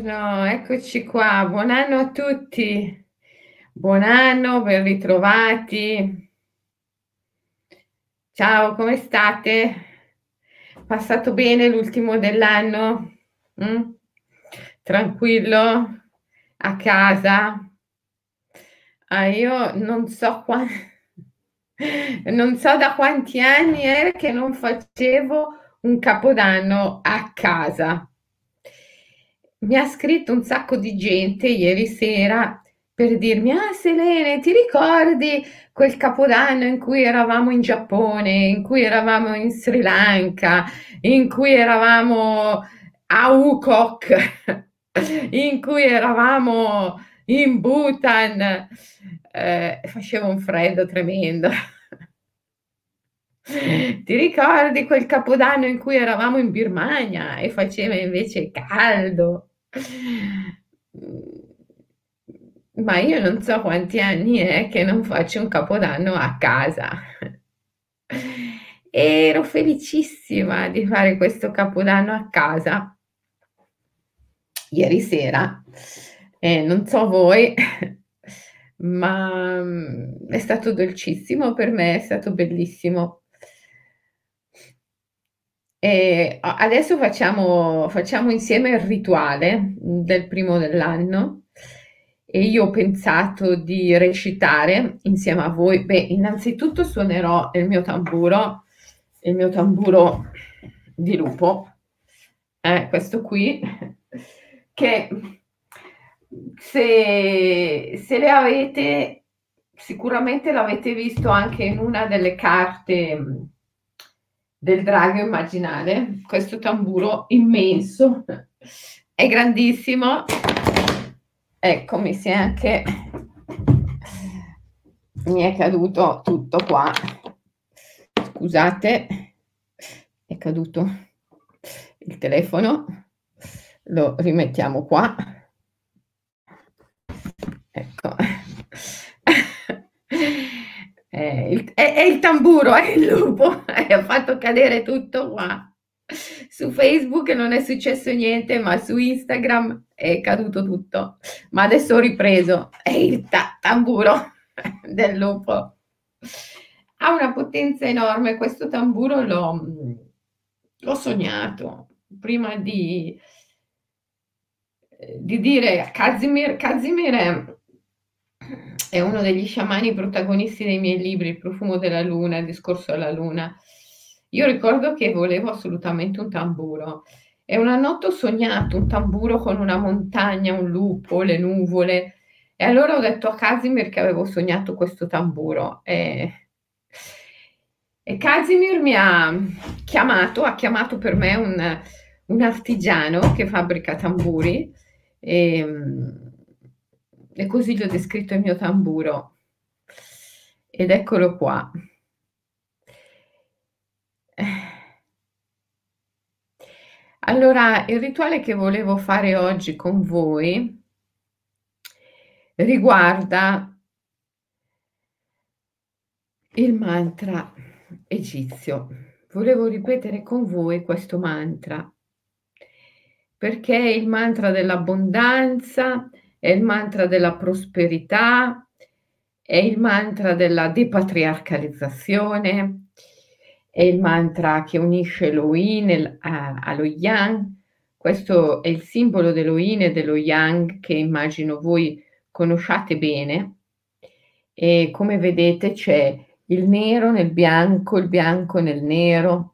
No, eccoci qua. Buon anno a tutti. Buon anno, ben ritrovati. Ciao, come state? Passato bene l'ultimo dell'anno? Mm? Tranquillo? A casa? Ah, io non so qua non so da quanti anni era che non facevo un capodanno a casa. Mi ha scritto un sacco di gente ieri sera per dirmi: Ah, Selene, ti ricordi quel capodanno in cui eravamo in Giappone, in cui eravamo in Sri Lanka, in cui eravamo a Ukok, in cui eravamo in Bhutan? Eh, faceva un freddo tremendo. Ti ricordi quel capodanno in cui eravamo in Birmania e faceva invece caldo? Ma io non so quanti anni è che non faccio un capodanno a casa. Ero felicissima di fare questo capodanno a casa ieri sera. Eh, non so voi, ma mm, è stato dolcissimo per me, è stato bellissimo. E adesso facciamo, facciamo insieme il rituale del primo dell'anno e io ho pensato di recitare insieme a voi. Beh, innanzitutto suonerò il mio tamburo, il mio tamburo di lupo, eh, questo qui, che se, se le avete, sicuramente l'avete visto anche in una delle carte del drago immaginare, questo tamburo immenso, è grandissimo, ecco mi si è anche, mi è caduto tutto qua, scusate, è caduto il telefono, lo rimettiamo qua, ecco. Eh, il, è, è, il tamburo, è il lupo, ha fatto cadere tutto qua. Su Facebook non è successo niente, ma su Instagram è caduto tutto. Ma adesso ho ripreso, è il ta- tamburo del lupo. Ha una potenza enorme, questo tamburo l'ho, l'ho sognato prima di, di dire a Kazimir, Kazimir è uno degli sciamani protagonisti dei miei libri, Il profumo della luna, Il discorso alla luna. Io ricordo che volevo assolutamente un tamburo. E una notte ho sognato un tamburo con una montagna, un lupo, le nuvole. E allora ho detto a Casimir che avevo sognato questo tamburo. E, e Casimir mi ha chiamato, ha chiamato per me un, un artigiano che fabbrica tamburi. E, e così gli ho descritto il mio tamburo. Ed eccolo qua. Allora, il rituale che volevo fare oggi con voi riguarda il mantra egizio. Volevo ripetere con voi questo mantra perché è il mantra dell'abbondanza, è il mantra della prosperità, è il mantra della depatriarcalizzazione, è il mantra che unisce lo yin allo yang. Questo è il simbolo dello yin e dello yang che immagino voi conosciate bene. E come vedete c'è il nero nel bianco, il bianco nel nero,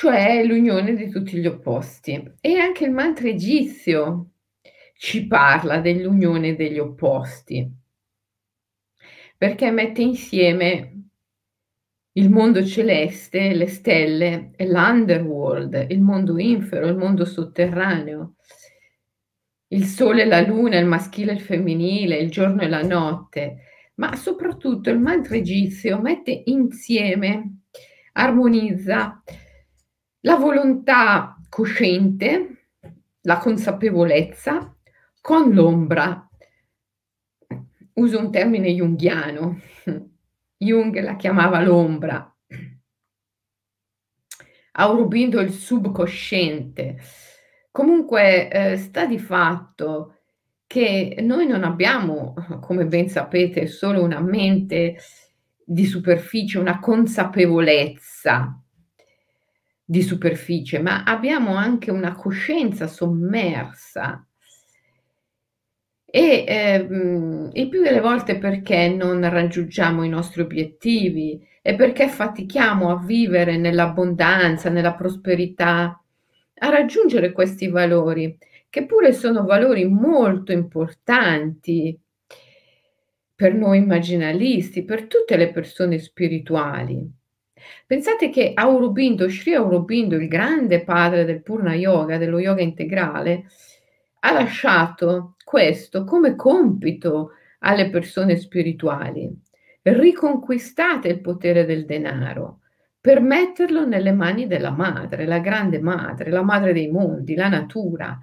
cioè l'unione di tutti gli opposti. E anche il mantra egizio ci parla dell'unione degli opposti, perché mette insieme il mondo celeste, le stelle e l'underworld, il mondo infero, il mondo sotterraneo, il sole e la luna, il maschile e il femminile, il giorno e la notte, ma soprattutto il mantra egizio mette insieme, armonizza la volontà cosciente, la consapevolezza con l'ombra. Uso un termine junghiano. Jung la chiamava l'ombra. Aurobindo il subconsciente. Comunque, ehm, sta di fatto che noi non abbiamo, come ben sapete, solo una mente di superficie, una consapevolezza di superficie, ma abbiamo anche una coscienza sommersa. E, ehm, il più delle volte perché non raggiungiamo i nostri obiettivi e perché fatichiamo a vivere nell'abbondanza, nella prosperità, a raggiungere questi valori, che pure sono valori molto importanti per noi immaginalisti, per tutte le persone spirituali. Pensate che Aurobindo, Sri Aurobindo, il grande padre del Purna Yoga, dello yoga integrale, ha lasciato questo come compito alle persone spirituali. Riconquistate il potere del denaro per metterlo nelle mani della madre, la grande madre, la madre dei mondi, la natura.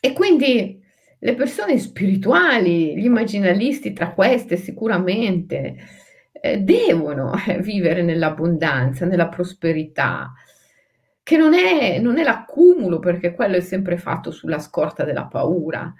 E quindi le persone spirituali, gli immaginalisti tra queste sicuramente, eh, devono eh, vivere nell'abbondanza, nella prosperità, che non è, non è l'accumulo, perché quello è sempre fatto sulla scorta della paura,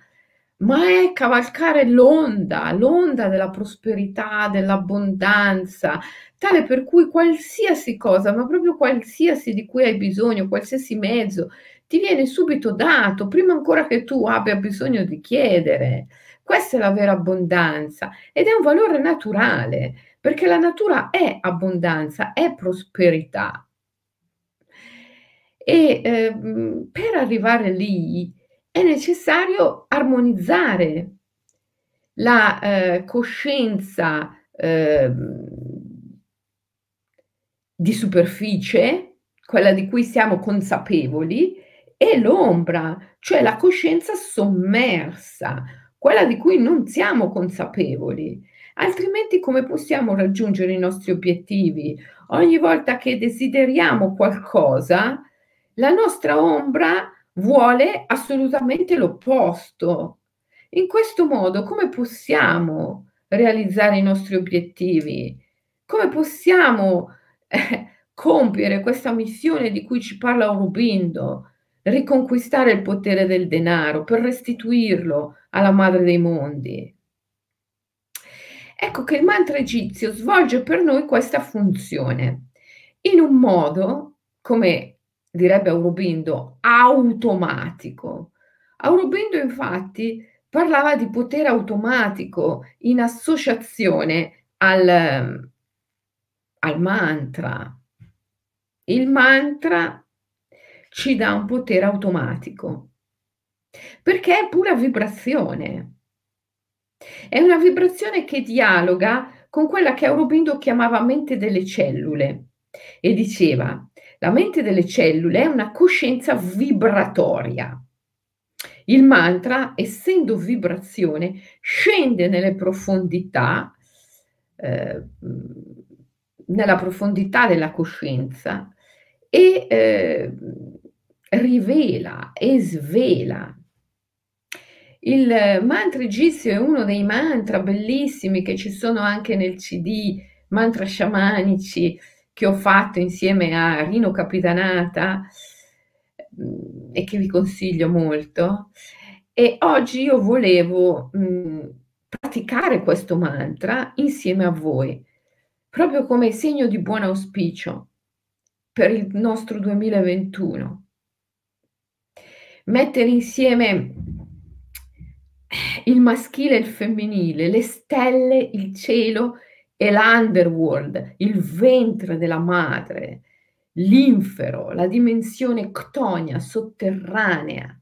ma è cavalcare l'onda, l'onda della prosperità, dell'abbondanza, tale per cui qualsiasi cosa, ma proprio qualsiasi di cui hai bisogno, qualsiasi mezzo, ti viene subito dato, prima ancora che tu abbia bisogno di chiedere. Questa è la vera abbondanza ed è un valore naturale, perché la natura è abbondanza, è prosperità. E eh, per arrivare lì è necessario armonizzare la eh, coscienza eh, di superficie, quella di cui siamo consapevoli, e l'ombra, cioè la coscienza sommersa, quella di cui non siamo consapevoli. Altrimenti come possiamo raggiungere i nostri obiettivi? Ogni volta che desideriamo qualcosa, la nostra ombra vuole assolutamente l'opposto. In questo modo come possiamo realizzare i nostri obiettivi? Come possiamo eh, compiere questa missione di cui ci parla Aurobindo? riconquistare il potere del denaro, per restituirlo alla madre dei mondi. Ecco che il mantra egizio svolge per noi questa funzione in un modo, come direbbe Aurobindo, automatico. Aurobindo infatti parlava di potere automatico in associazione al, al mantra. Il mantra ci dà un potere automatico, perché è pura vibrazione. È una vibrazione che dialoga con quella che Aurobindo chiamava mente delle cellule e diceva la mente delle cellule è una coscienza vibratoria. Il mantra, essendo vibrazione, scende nelle profondità, eh, nella profondità della coscienza e eh, rivela e svela. Il mantra egizio è uno dei mantra bellissimi che ci sono anche nel CD, mantra sciamanici che ho fatto insieme a Rino Capitanata mm, e che vi consiglio molto. E oggi io volevo mh, mm, praticare questo mantra insieme a voi, proprio come segno di buon auspicio per il nostro 2021. Mettere insieme il maschile e il femminile, le stelle, il cielo e l'underworld, il ventre della madre, l'infero, la dimensione ctonia sotterranea.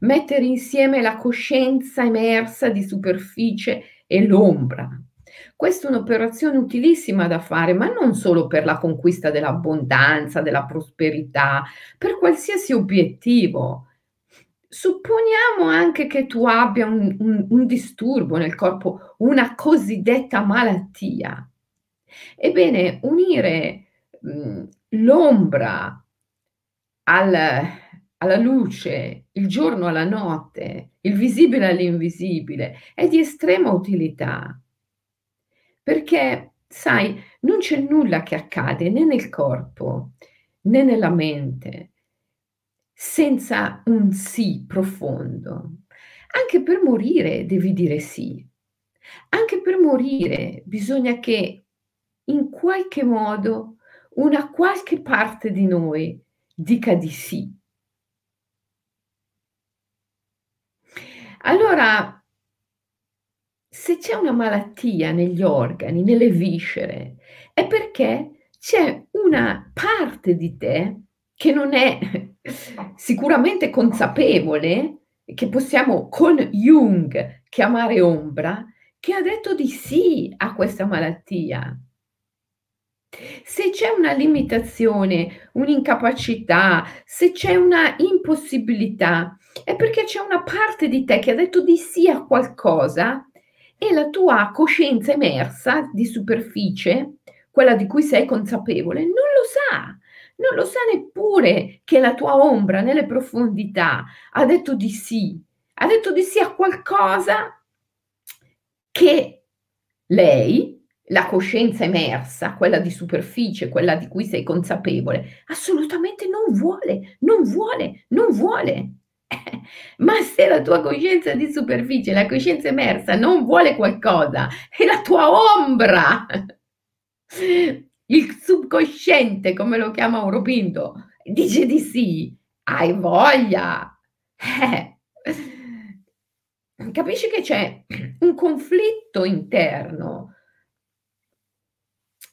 Mettere insieme la coscienza emersa di superficie e l'ombra, questa è un'operazione utilissima da fare, ma non solo per la conquista dell'abbondanza, della prosperità, per qualsiasi obiettivo. Supponiamo anche che tu abbia un, un, un disturbo nel corpo, una cosiddetta malattia. Ebbene, unire mh, l'ombra al, alla luce, il giorno alla notte, il visibile all'invisibile, è di estrema utilità perché sai, non c'è nulla che accade né nel corpo né nella mente senza un sì profondo. Anche per morire devi dire sì. Anche per morire bisogna che in qualche modo una qualche parte di noi dica di sì. Allora, se c'è una malattia negli organi, nelle viscere, è perché c'è una parte di te che non è sicuramente consapevole, che possiamo con Jung chiamare ombra, che ha detto di sì a questa malattia. Se c'è una limitazione, un'incapacità, se c'è una impossibilità, è perché c'è una parte di te che ha detto di sì a qualcosa e la tua coscienza emersa di superficie, quella di cui sei consapevole, non lo sa. Non lo sa neppure che la tua ombra nelle profondità ha detto di sì, ha detto di sì a qualcosa che lei, la coscienza emersa, quella di superficie, quella di cui sei consapevole, assolutamente non vuole, non vuole, non vuole. Ma se la tua coscienza di superficie, la coscienza emersa non vuole qualcosa, è la tua ombra. Il subconsciente, come lo chiama Aurobindo, dice di sì, hai voglia. Eh. Capisci che c'è un conflitto interno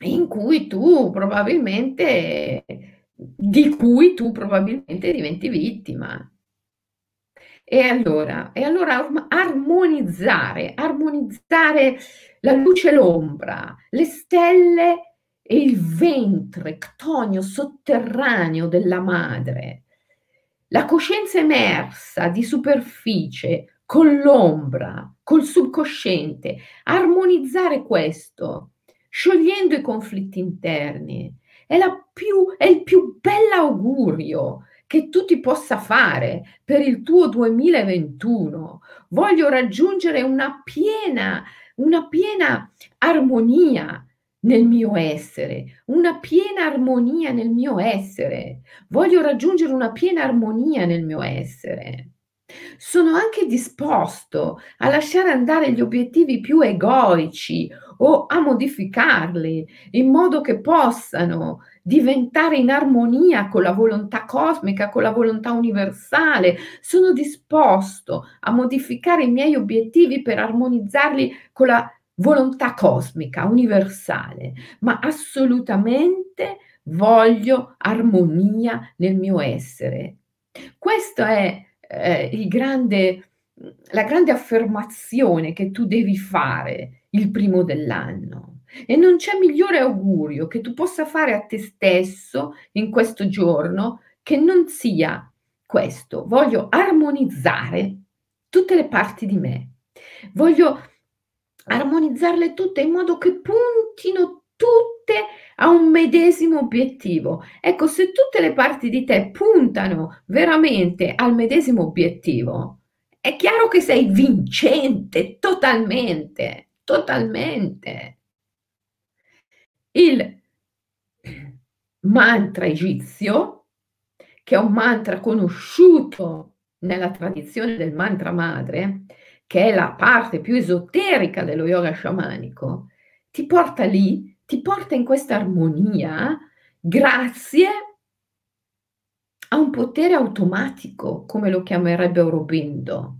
in cui tu probabilmente, di cui tu probabilmente diventi vittima. E allora, e allora armonizzare, armonizzare la luce e l'ombra, le stelle e il ventre ctonio sotterraneo della madre, la coscienza emersa di superficie con l'ombra, col subconsciente, armonizzare questo, sciogliendo i conflitti interni, è, più, è il più bell'augurio che tu ti possa fare per il tuo 2021. Voglio raggiungere una piena, una piena armonia nel mio essere, una piena armonia nel mio essere. Voglio raggiungere una piena armonia nel mio essere. Sono anche disposto a lasciare andare gli obiettivi più egoici o a modificarli in modo che possano diventare in armonia con la volontà cosmica, con la volontà universale. Sono disposto a modificare i miei obiettivi per armonizzarli con la volontà cosmica, universale, ma assolutamente voglio armonia nel mio essere. Questa è eh, grande, la grande affermazione che tu devi fare il primo dell'anno. E non c'è migliore augurio che tu possa fare a te stesso in questo giorno che non sia questo. Voglio armonizzare tutte le parti di me. Voglio armonizzarle tutte in modo che puntino tutte a un medesimo obiettivo. Ecco, se tutte le parti di te puntano veramente al medesimo obiettivo, è chiaro che sei vincente totalmente, totalmente il mantra egizio, che è un mantra conosciuto nella tradizione del mantra madre, che è la parte più esoterica dello yoga sciamanico, ti porta lì, ti porta in questa armonia grazie a un potere automatico, come lo chiamerebbe Aurobindo,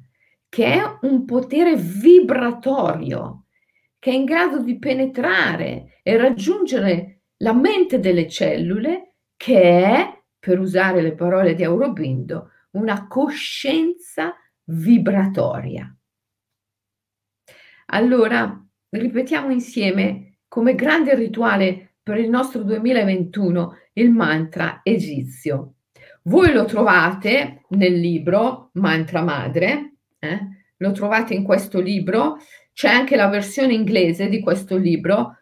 che è un potere vibratorio che è in grado di penetrare e raggiungere la mente delle cellule, che è, per usare le parole di Aurobindo, una coscienza vibratoria. Allora, ripetiamo insieme come grande rituale per il nostro 2021 il mantra egizio. Voi lo trovate nel libro Mantra Madre, eh? lo trovate in questo libro c'è anche la versione inglese di questo libro,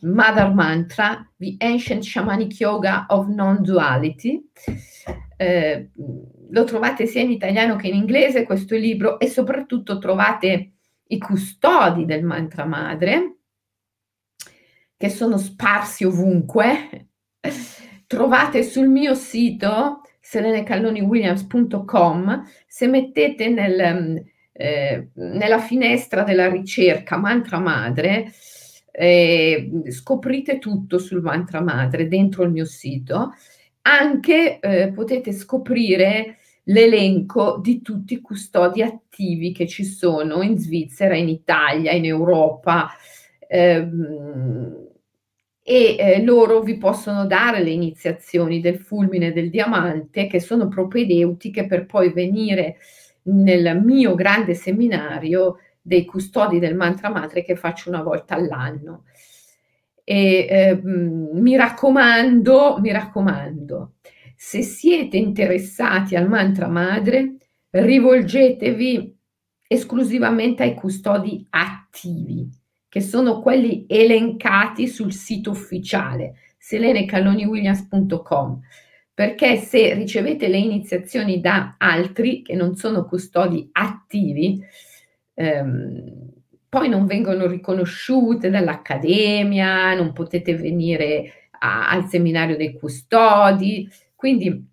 Mother Mantra, The Ancient Shamanic Yoga of Non-Duality. Eh, lo trovate sia in italiano che in inglese questo libro e soprattutto trovate i custodi del mantra madre che sono sparsi ovunque, trovate sul mio sito selenecalloniwilliams.com, se mettete nel, eh, nella finestra della ricerca mantra madre, eh, scoprite tutto sul mantra madre dentro il mio sito. Anche eh, potete scoprire l'elenco di tutti i custodi attivi che ci sono in Svizzera, in Italia, in Europa. Ehm, e eh, loro vi possono dare le iniziazioni del fulmine del diamante che sono propedeutiche per poi venire nel mio grande seminario dei custodi del mantra madre che faccio una volta all'anno. E eh, mi raccomando, mi raccomando, se siete interessati al mantra madre, rivolgetevi esclusivamente ai custodi attivi, che sono quelli elencati sul sito ufficiale selenecalloniwilliams.com perché se ricevete le iniziazioni da altri che non sono custodi attivi, ehm, poi non vengono riconosciute dall'accademia, non potete venire a, al seminario dei custodi. Quindi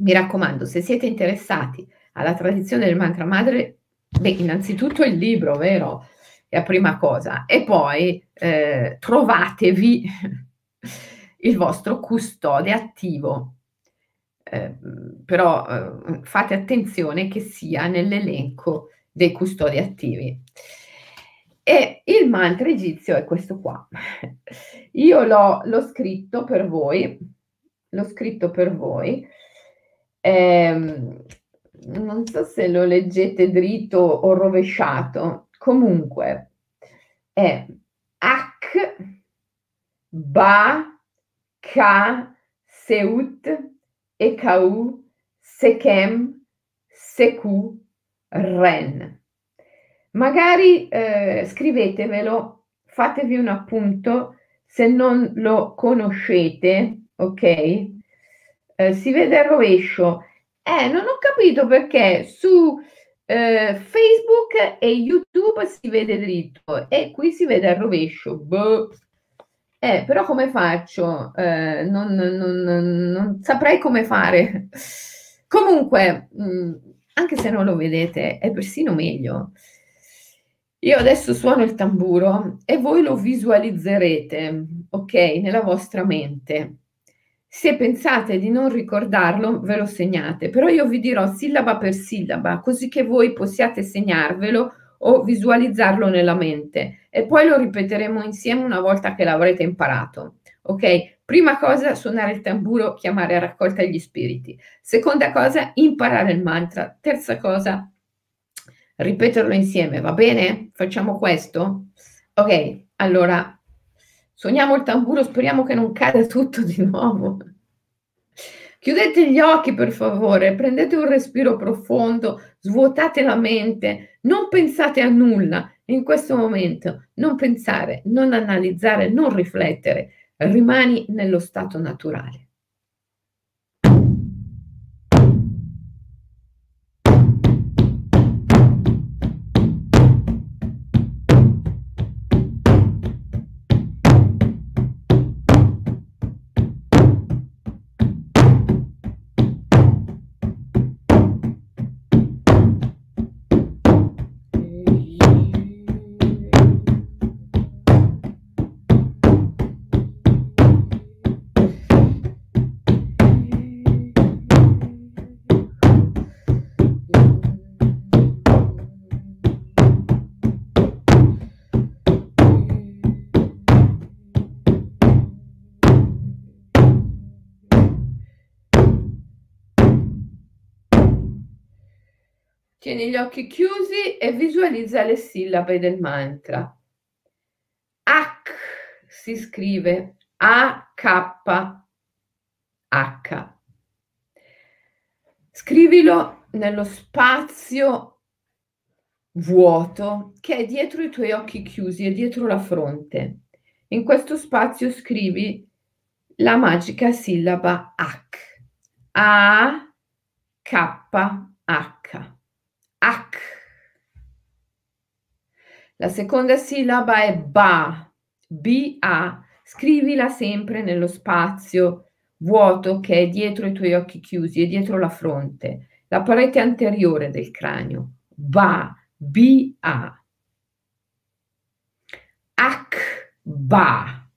mi raccomando, se siete interessati alla tradizione del mantra madre, beh, innanzitutto il libro, vero? È la prima cosa. E poi eh, trovatevi il vostro custode attivo. Eh, però eh, fate attenzione che sia nell'elenco dei custodi attivi. E il mantra egizio è questo qua. Io l'ho, l'ho scritto per voi, l'ho scritto per voi. Eh, non so se lo leggete dritto o rovesciato, comunque è Ak, Ba, Ka, Seut, Ekau, Sechem, Seku, Ren. Magari eh, scrivetevelo, fatevi un appunto se non lo conoscete, ok? Eh, si vede al rovescio. Eh, non ho capito perché su eh, Facebook e YouTube si vede dritto e qui si vede al rovescio. Boh. Eh, però come faccio? Eh, non, non, non, saprei come fare. Comunque, mh, mm, anche se non lo vedete, è persino meglio. Io adesso suono il tamburo e voi lo visualizzerete, ok, nella vostra mente. Se pensate di non ricordarlo, ve lo segnate, però io vi dirò sillaba per sillaba, così che voi possiate segnarvelo o visualizzarlo nella mente e poi lo ripeteremo insieme una volta che l'avrete imparato. Ok? Prima cosa, suonare il tamburo, chiamare a raccolta gli spiriti. Seconda cosa, imparare il mantra. Terza cosa, ripeterlo insieme, va bene? Facciamo questo? Ok, allora suoniamo il tamburo, speriamo che non cada tutto di nuovo. Chiudete gli occhi per favore, prendete un respiro profondo, svuotate la mente, non pensate a nulla in questo momento, non pensare, non analizzare, non riflettere, rimani nello stato naturale. Gli occhi chiusi e visualizza le sillabe del mantra. H si scrive A-K-H. Scrivilo nello spazio vuoto che è dietro i tuoi occhi chiusi e dietro la fronte. In questo spazio scrivi la magica sillaba H. A, H. La seconda sillaba è ba, B-A, scrivila sempre nello spazio vuoto che è dietro i tuoi occhi chiusi e dietro la fronte, la parete anteriore del cranio. Ba, B-A. Akba.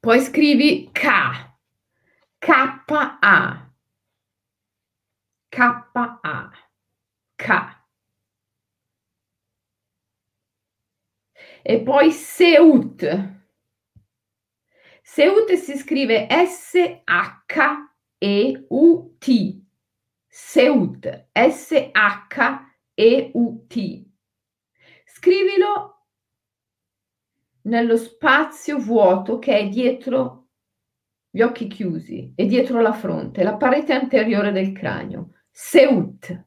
Poi scrivi K, K-A, K-A, K. E poi Seut. Seut si scrive S-H-E-U-T. Seut, S-H-E-U-T. Scrivilo nello spazio vuoto che è dietro gli occhi chiusi e dietro la fronte, la parete anteriore del cranio. Seut.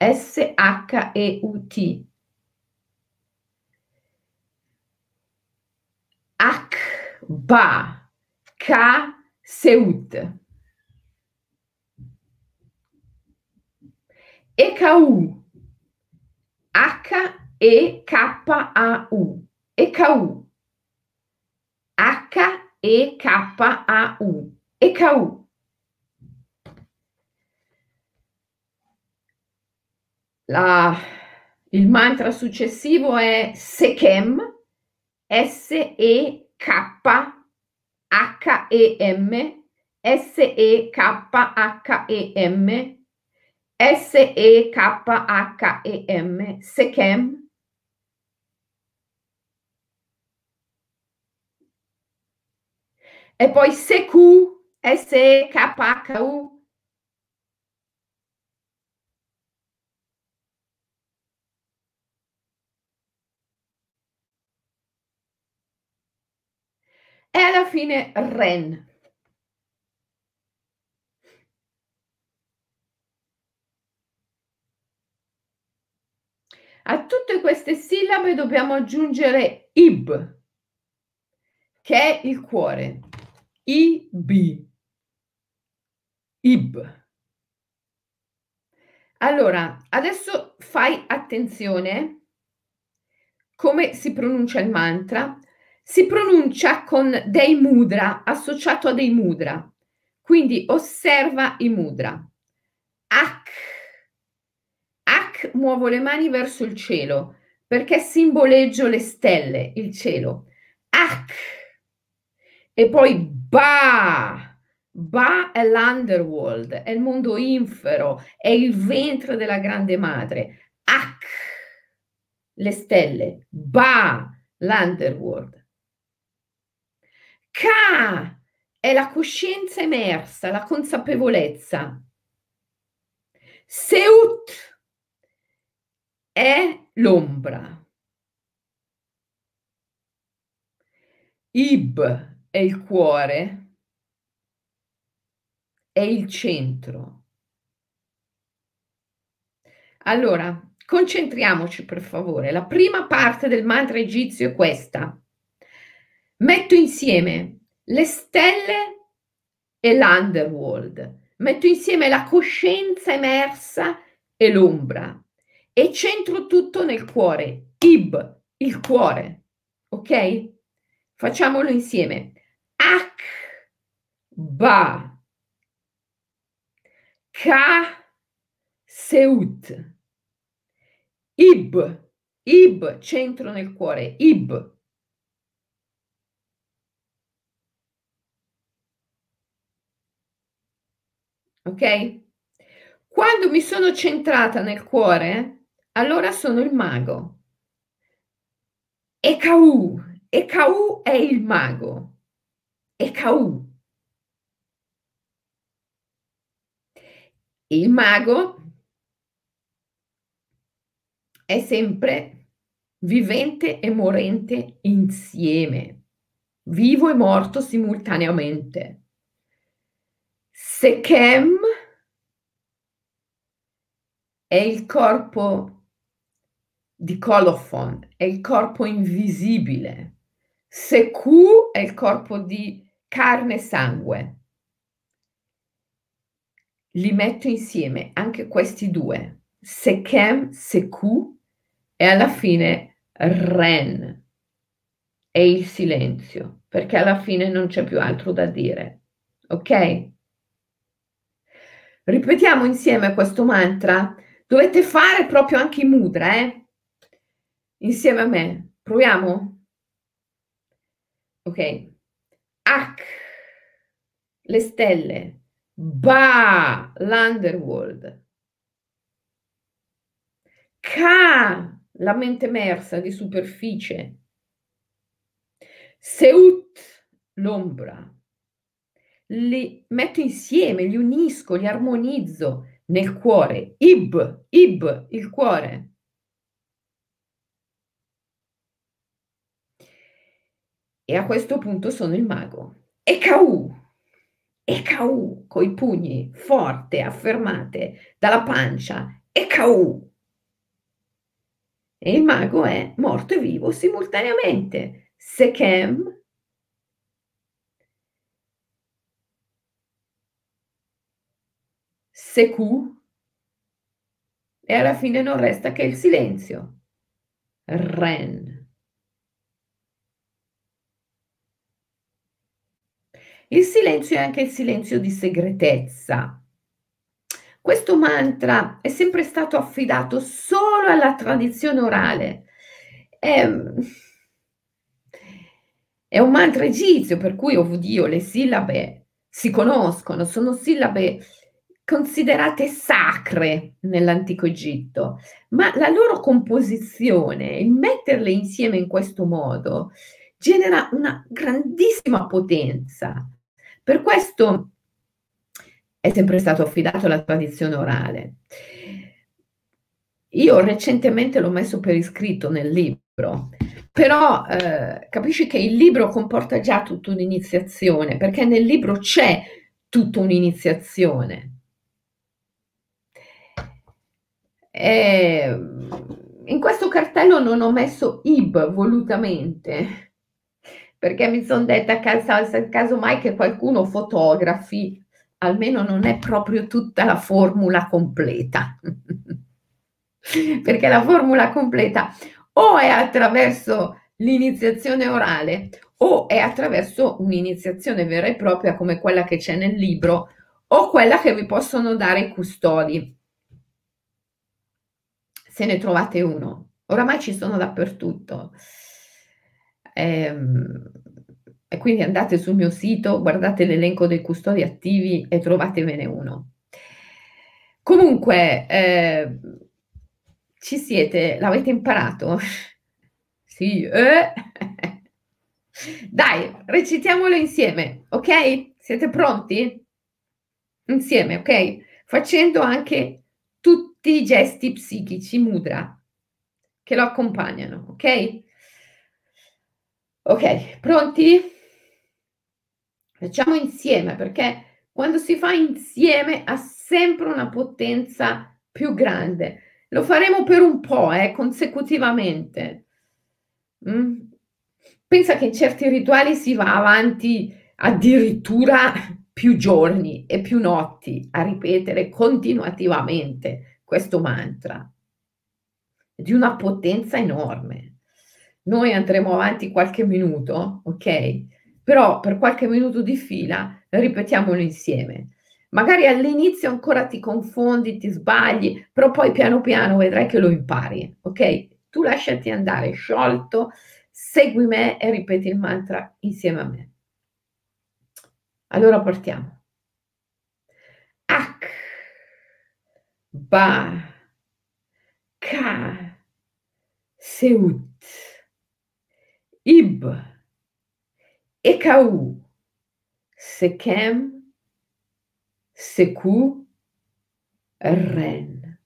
S-H-E-U-T. Akba. Ka Seut. EKU. H-E-K-A-U. EKU. H-E-K-A-U. EKU. La, il mantra successivo è Sekem, S-E-K-H-E-M, S-E-K-H-E-M, S-E-K-H-E-M, Sekem. E poi Seku, S-E-K-H-U. E alla fine Ren. A tutte queste sillabe dobbiamo aggiungere ib, che è il cuore. IB. Ib. Allora, adesso fai attenzione come si pronuncia il mantra. Si pronuncia con dei mudra, associato a dei mudra. Quindi osserva i mudra. Ak. Ak muovo le mani verso il cielo perché simboleggio le stelle, il cielo. Ak. E poi Ba. Ba è l'underworld, è il mondo infero, è il ventre della grande madre. Ak, le stelle. Ba, l'underworld. Ka è la coscienza emersa, la consapevolezza. Seut è l'ombra. Ib è il cuore, è il centro. Allora, concentriamoci per favore. La prima parte del mantra egizio è questa. Metto insieme le stelle e l'underworld. Metto insieme la coscienza emersa e l'ombra e centro tutto nel cuore. Ib, il cuore. Ok? Facciamolo insieme. Ak, ba, ka, seut, ib, ib, centro nel cuore, ib. Ok? Quando mi sono centrata nel cuore, allora sono il mago. Ekau, Ekau è il mago. Ekau. Il mago è sempre vivente e morente insieme, vivo e morto simultaneamente. Sechem è il corpo di Colophon, è il corpo invisibile. Seku è il corpo di carne e sangue. Li metto insieme anche questi due, Sechem, Seku, e alla fine Ren e il silenzio, perché alla fine non c'è più altro da dire. Ok? Ripetiamo insieme questo mantra. Dovete fare proprio anche i mudra, eh? Insieme a me. Proviamo? Ok. Ak, le stelle. Ba, l'underworld. Ka, la mente emersa di superficie. Seut, l'ombra. Li metto insieme, li unisco, li armonizzo nel cuore. Ib, ib, il cuore. E a questo punto sono il mago. E Kau, e Kau, coi pugni, forte, affermate, dalla pancia. E Kau. E il mago è morto e vivo simultaneamente. Sechem, Seku, e alla fine non resta che il silenzio. Ren. Il silenzio è anche il silenzio di segretezza. Questo mantra è sempre stato affidato solo alla tradizione orale. È, è un mantra egizio, per cui, oh Dio, le sillabe si conoscono, sono sillabe considerate sacre nell'antico Egitto, ma la loro composizione, il metterle insieme in questo modo, genera una grandissima potenza. Per questo è sempre stato affidato alla tradizione orale. Io recentemente l'ho messo per iscritto nel libro, però eh, capisci che il libro comporta già tutta un'iniziazione, perché nel libro c'è tutta un'iniziazione. E in questo cartello non ho messo IB volutamente, perché mi sono detta caso, caso mai che qualcuno fotografi, almeno non è proprio tutta la formula completa. perché la formula completa o è attraverso l'iniziazione orale o è attraverso un'iniziazione vera e propria come quella che c'è nel libro o quella che vi possono dare i custodi. Se ne trovate uno. Oramai ci sono dappertutto. Ehm, e quindi andate sul mio sito, guardate l'elenco dei custodi attivi e trovatevene uno. Comunque, eh, ci siete, l'avete imparato? sì, eh? Dai, recitiamolo insieme, ok? Siete pronti? Insieme, ok? Facendo anche tutti i gesti psichici mudra che lo accompagnano, ok? Ok, pronti? Facciamo insieme perché quando si fa insieme ha sempre una potenza più grande. Lo faremo per un po', eh, consecutivamente. Mm? Pensa che in certi rituali si va avanti addirittura più giorni e più notti a ripetere continuativamente questo mantra di una potenza enorme. Noi andremo avanti qualche minuto, ok? Però per qualche minuto di fila ripetiamolo insieme. Magari all'inizio ancora ti confondi, ti sbagli, però poi piano piano vedrai che lo impari, ok? Tu lasciati andare sciolto, segui me e ripeti il mantra insieme a me. Allora partiamo. Ak, Ba, Ka, Seut. Ib, Ekaou, Sekem, Sekou, Ren.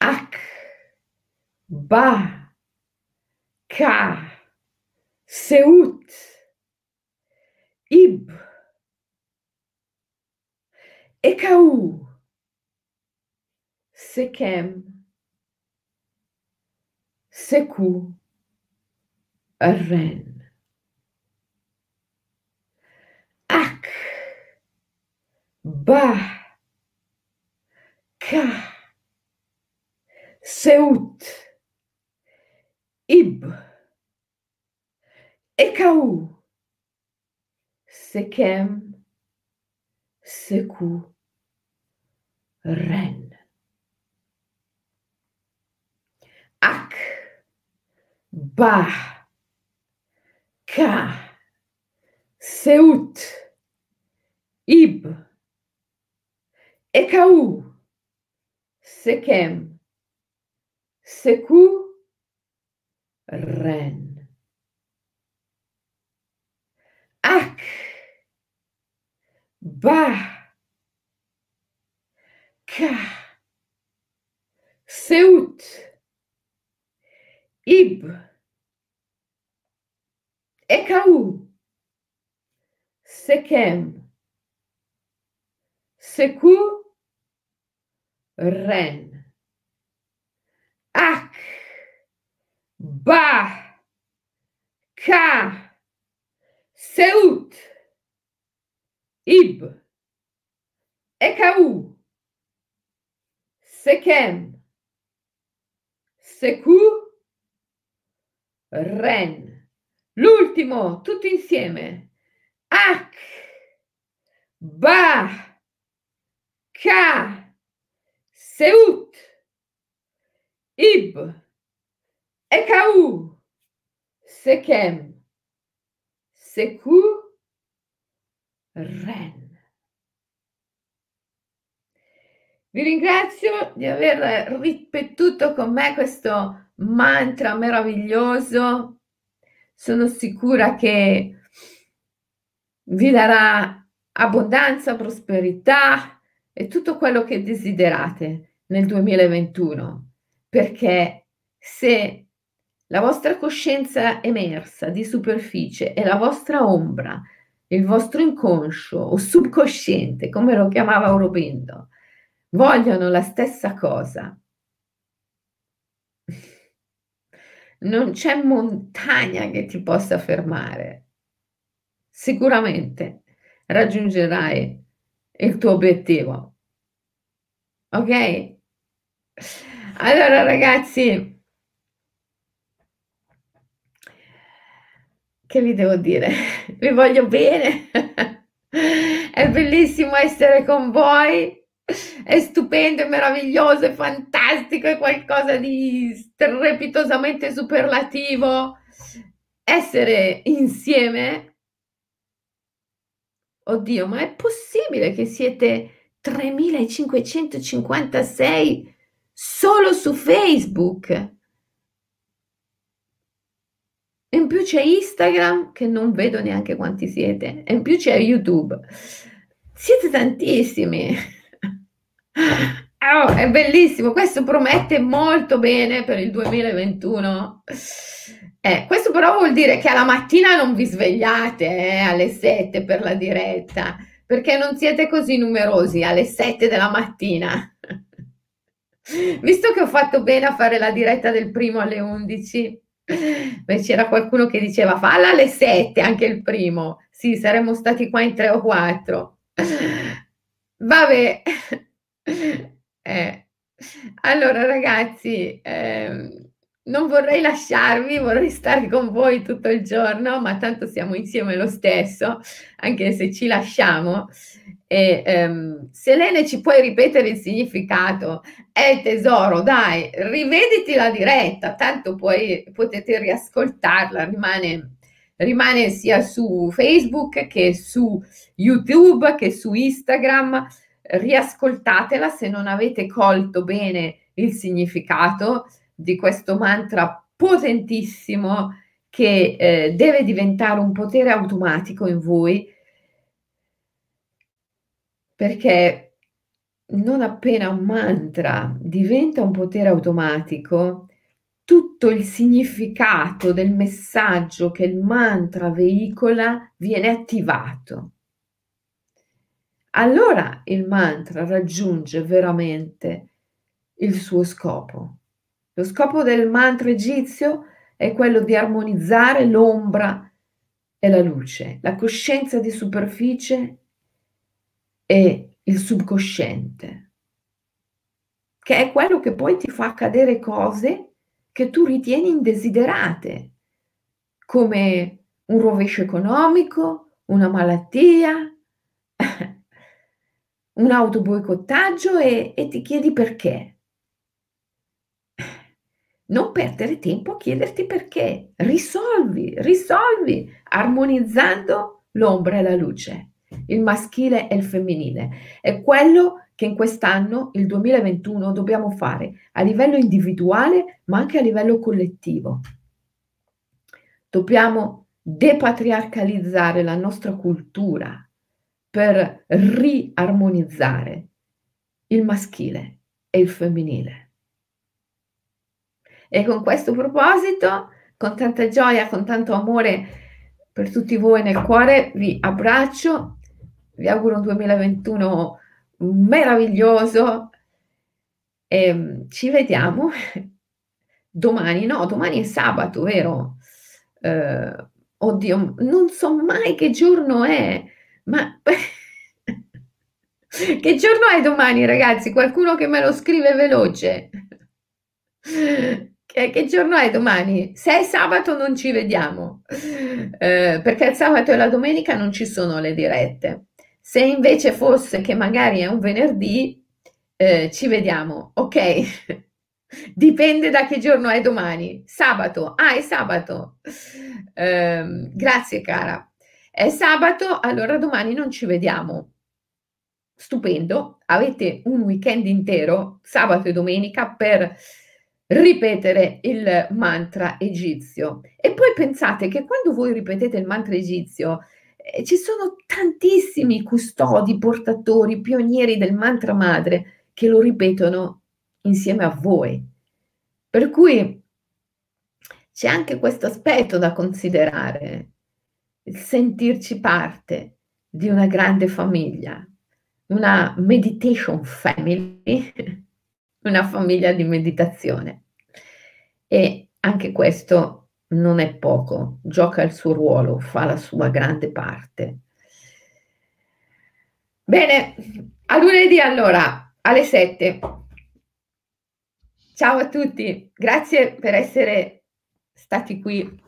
Ak, Ba, Ka, Seut, Ib, Ekaou, Sekem, Sekou, Ren. Ak. Ba. Ka. Seut. Ib. Ekau. Sekem. Seku. Ren. Ak. Ba. Ka. Seut. Ib. Ekau. Sekem. Seku. Ren. Ak. Ba. Ka. Seut. Ib. Ekau. Sekem. Seku. Ren. Ak. Ba. Ka. Seut. Ib. Ekau. Sekem. Seku. Ren. L'ultimo, tutti insieme. Ak. Ba. Ka. Seut. Ib. Ekau. Sekem. Seku. Ren. Vi ringrazio di aver ripetuto con me questo mantra meraviglioso. Sono sicura che vi darà abbondanza, prosperità e tutto quello che desiderate nel 2021, perché se la vostra coscienza emersa di superficie e la vostra ombra, il vostro inconscio o subconsciente, come lo chiamava Aurobindo, vogliono la stessa cosa. Non c'è montagna che ti possa fermare. Sicuramente raggiungerai il tuo obiettivo. Ok? Allora ragazzi, che vi devo dire? Vi voglio bene. È bellissimo essere con voi è stupendo, è meraviglioso, è fantastico, è qualcosa di strepitosamente superlativo. Essere insieme. Oddio, ma è possibile che siete 3556 solo su Facebook? In più c'è Instagram, che non vedo neanche quanti siete, e in più c'è YouTube. Siete tantissimi. Oh, è bellissimo, questo promette molto bene per il 2021. Eh, questo però vuol dire che alla mattina non vi svegliate eh, alle 7 per la diretta, perché non siete così numerosi alle 7 della mattina. Visto che ho fatto bene a fare la diretta del primo alle 11, beh, c'era qualcuno che diceva falla alle 7 anche il primo. Sì, saremmo stati qua in 3 o 4. Vabbè. Eh, allora ragazzi, ehm, non vorrei lasciarvi, vorrei stare con voi tutto il giorno, ma tanto siamo insieme lo stesso, anche se ci lasciamo. E, ehm, Selene, ci puoi ripetere il significato? Eh tesoro, dai, rivediti la diretta, tanto poi potete riascoltarla, rimane, rimane sia su Facebook che su YouTube che su Instagram riascoltatela se non avete colto bene il significato di questo mantra potentissimo che eh, deve diventare un potere automatico in voi perché non appena un mantra diventa un potere automatico, tutto il significato del messaggio che il mantra veicola viene attivato allora il mantra raggiunge veramente il suo scopo. Lo scopo del mantra egizio è quello di armonizzare l'ombra e la luce, la coscienza di superficie e il subconsciente, che è quello che poi ti fa accadere cose che tu ritieni indesiderate, come un rovescio economico, una malattia, un autoboicottaggio e, e ti chiedi perché. Non perdere tempo a chiederti perché. Risolvi, risolvi, armonizzando l'ombra e la luce, il maschile e il femminile. È quello che in quest'anno, il 2021, dobbiamo fare a livello individuale, ma anche a livello collettivo. Dobbiamo depatriarcalizzare la nostra cultura per riarmonizzare il maschile e il femminile. E con questo proposito, con tanta gioia, con tanto amore per tutti voi nel cuore, vi abbraccio, vi auguro un 2021 meraviglioso e ci vediamo domani, no, domani è sabato, vero? Eh, oddio, non so mai che giorno è, ma che giorno è domani, ragazzi? Qualcuno che me lo scrive veloce. Che, che, giorno è domani? Se è sabato non ci vediamo, eh, perché il sabato e la domenica non ci sono le dirette. Se invece fosse che magari è un venerdì, eh, ci vediamo, ok? Dipende da che giorno è domani. Sabato, ah, è sabato. Eh, grazie cara. È sabato, allora domani non ci vediamo. Stupendo, avete un weekend intero, sabato e domenica, per ripetere il mantra egizio. E poi pensate che quando voi ripetete il mantra egizio, ci sono tantissimi custodi, portatori, pionieri del mantra madre che lo ripetono insieme a voi. Per cui c'è anche questo aspetto da considerare, il sentirci parte di una grande famiglia, una meditation family una famiglia di meditazione. E anche questo non è poco, gioca il suo ruolo, fa la sua grande parte. Bene, a lunedì allora, alle 7. Ciao a tutti, grazie per essere stati qui